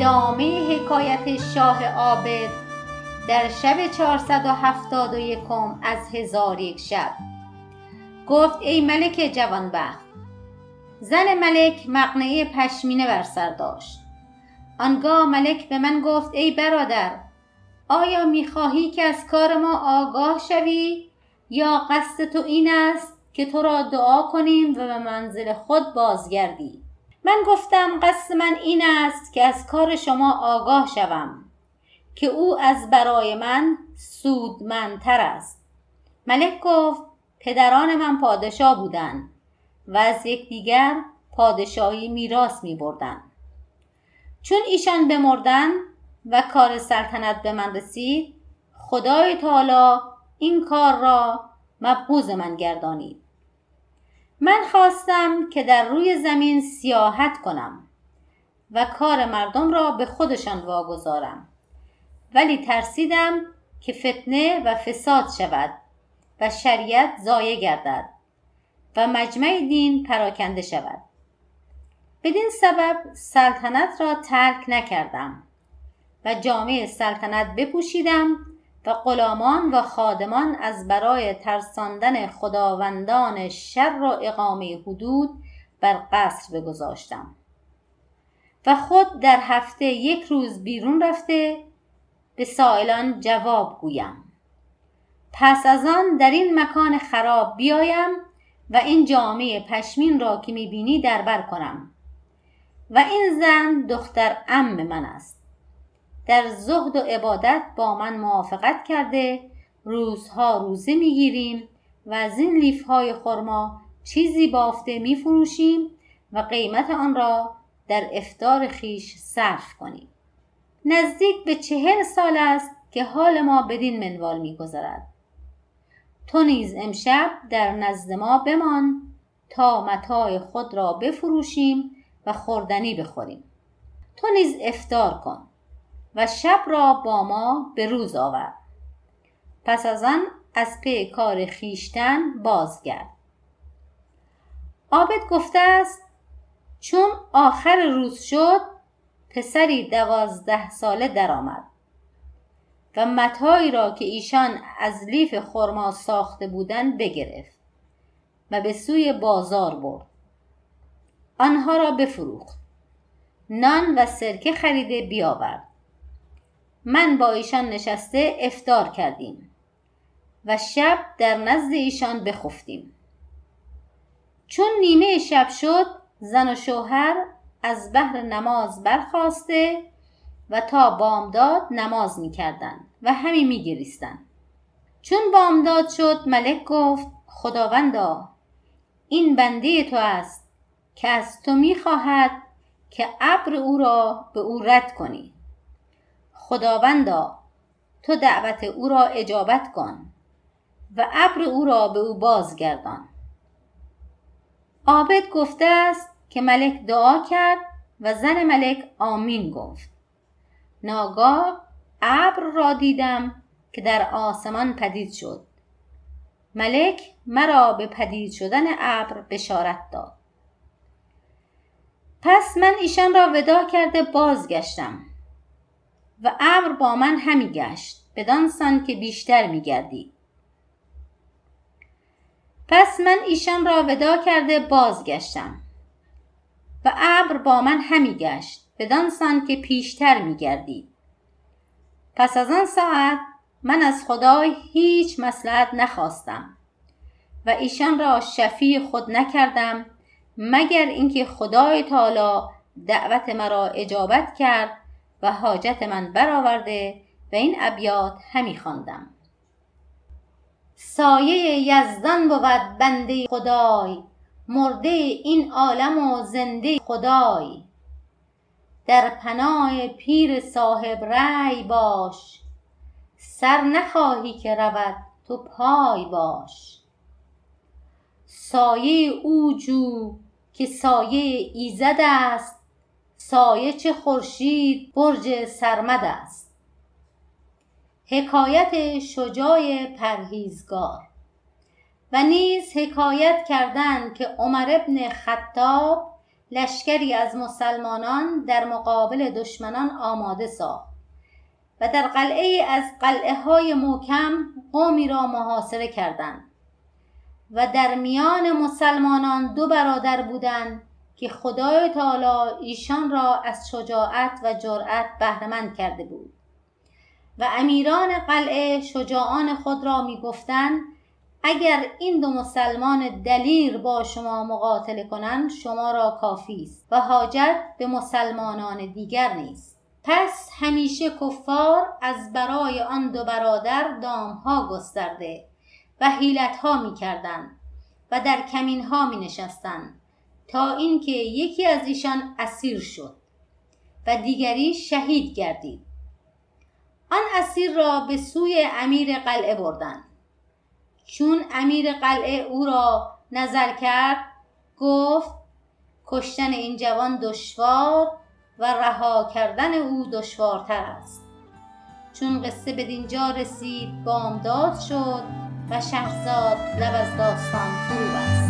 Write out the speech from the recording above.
ادامه حکایت شاه عابد در شب 471 از هزار یک شب. گفت ای ملک جوانبخت زن ملک مقنعه پشمینه بر سر داشت. آنگاه ملک به من گفت ای برادر آیا می‌خواهی که از کار ما آگاه شوی؟ یا قصد تو این است که تو را دعا کنیم و به منزل خود بازگردی؟ من گفتم قصد من این است که از کار شما آگاه شوم که او از برای من سودمندتر است ملک گفت پدران من پادشاه بودند و از یکدیگر پادشاهی میراث می بردن. چون ایشان بمردن و کار سلطنت به من رسید خدای تعالی این کار را مبغوز من گردانید من خواستم که در روی زمین سیاحت کنم و کار مردم را به خودشان واگذارم. ولی ترسیدم که فتنه و فساد شود و شریعت ضایع گردد و مجمع دین پراکنده شود. بدین سبب سلطنت را ترک نکردم و جامعه سلطنت بپوشیدم و غلامان و خادمان از برای ترساندن خداوندان شر و اقامه حدود بر قصر بگذاشتم. و خود در هفته یک روز بیرون رفته به سائلان جواب گویم. پس از آن در این مکان خراب بیایم و این جامعه پشمین را که می‌بینی دربر کنم. و این زن دختر ام من است. در زهد و عبادت با من موافقت کرده. روزها روزه می‌گیریم و از این لیفهای خرما چیزی بافته میفروشیم و قیمت آن را در افتار خیش صرف کنیم. نزدیک به چهل سال است که حال ما بدین منوال میگذرد. تو نیز امشب در نزد ما بمان تا متاع خود را بفروشیم و خوردنی بخوریم. تو نیز افتار کن. و شب را با ما به روز آور. پس از آن از پی کار خیشتن بازگرد. عابد گفته است چون آخر روز شد پسری دوازده ساله درآمد. و متایی را که ایشان از لیف خرما ساخته بودند بگرفت و به سوی بازار برد. آنها را بفروخت. نان و سرکه خریده بیاورد. من با ایشان نشسته افتار کردیم و شب در نزد ایشان بخفتیم. چون نیمه شب شد زن و شوهر از بحر نماز برخواسته و تا بامداد نماز می‌کردند و همی میگریستند. چون بامداد شد ملک گفت خداوندا این بنده تو است که از تو می‌خواهد که ابر او را به او رد کنی. خداوندا تو دعوت او را اجابت کن و ابر او را به او بازگردان. عابد گفته است که ملک دعا کرد و زن ملک آمین گفت. ناگاه ابر را دیدم که در آسمان پدید شد. ملک مرا به پدید شدن ابر بشارت داد. پس من ایشان را ودا کرده بازگشتم. و ابر با من همی گشت بدانسان که بیشتر میگردید پس من ایشان را ودا کرده بازگشتم. و ابر با من همی گشت بدانسان که پیشتر میگردید پس از آن ساعت من از خدای هیچ مسلحت نخواستم و ایشان را شفیع خود نکردم مگر اینکه خدای تعالی دعوت مرا اجابت کرد و حاجت من برآورده و این ابیات همی خواندم. سایه یزدان بود بنده خدای مرده این عالم و زنده خدای. در پناه پیر صاحب رأی باش سر نخواهی که رود تو پای باش. سایه او جو که سایه ایزد است سایه چه خورشید برج سرمد است. حکایت شجاع پرهیزگار. و نیز حکایت کردند که عمر ابن خطاب لشکری از مسلمانان در مقابل دشمنان آماده ساخت و در قلعه از قلعه های محکم قومی را محاصره کردند و در میان مسلمانان دو برادر بودند که خدای تعالی ایشان را از شجاعت و جرأت بهرهمند کرده بود. و امیران قلعه شجاعان خود را می‌گفتند اگر این دو مسلمان دلیر با شما مقاتله کنند شما را کافی است و حاجت به مسلمانان دیگر نیست. پس همیشه کفار از برای آن دو برادر دامها گسترده و حیلتها می‌کردند و در کمینها می نشستند تا اینکه یکی از ایشان اسیر شد و دیگری شهید گردید. آن اسیر را به سوی امیر قلعه بردند چون امیر قلعه او را نظر کرد گفت کشتن این جوان دشوار و رها کردن او دشوارتر است. چون قصه به دینجا رسید بامداد شد و شهرزاد لب از داستان فرو بست.